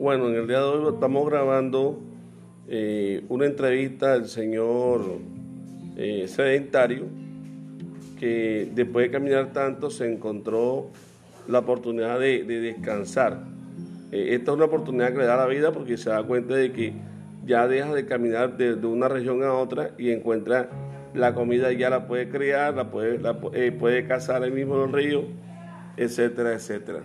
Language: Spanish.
Bueno, en el día de hoy estamos grabando eh, una entrevista al señor eh, sedentario que después de caminar tanto se encontró la oportunidad de, descansar. Eh, esta es una oportunidad que le da la vida porque se da cuenta de que ya deja de caminar de, una región a otra y encuentra la comida ya la puede crear, la puede, eh, puede cazar ahí mismo en el río, etcétera, etcétera.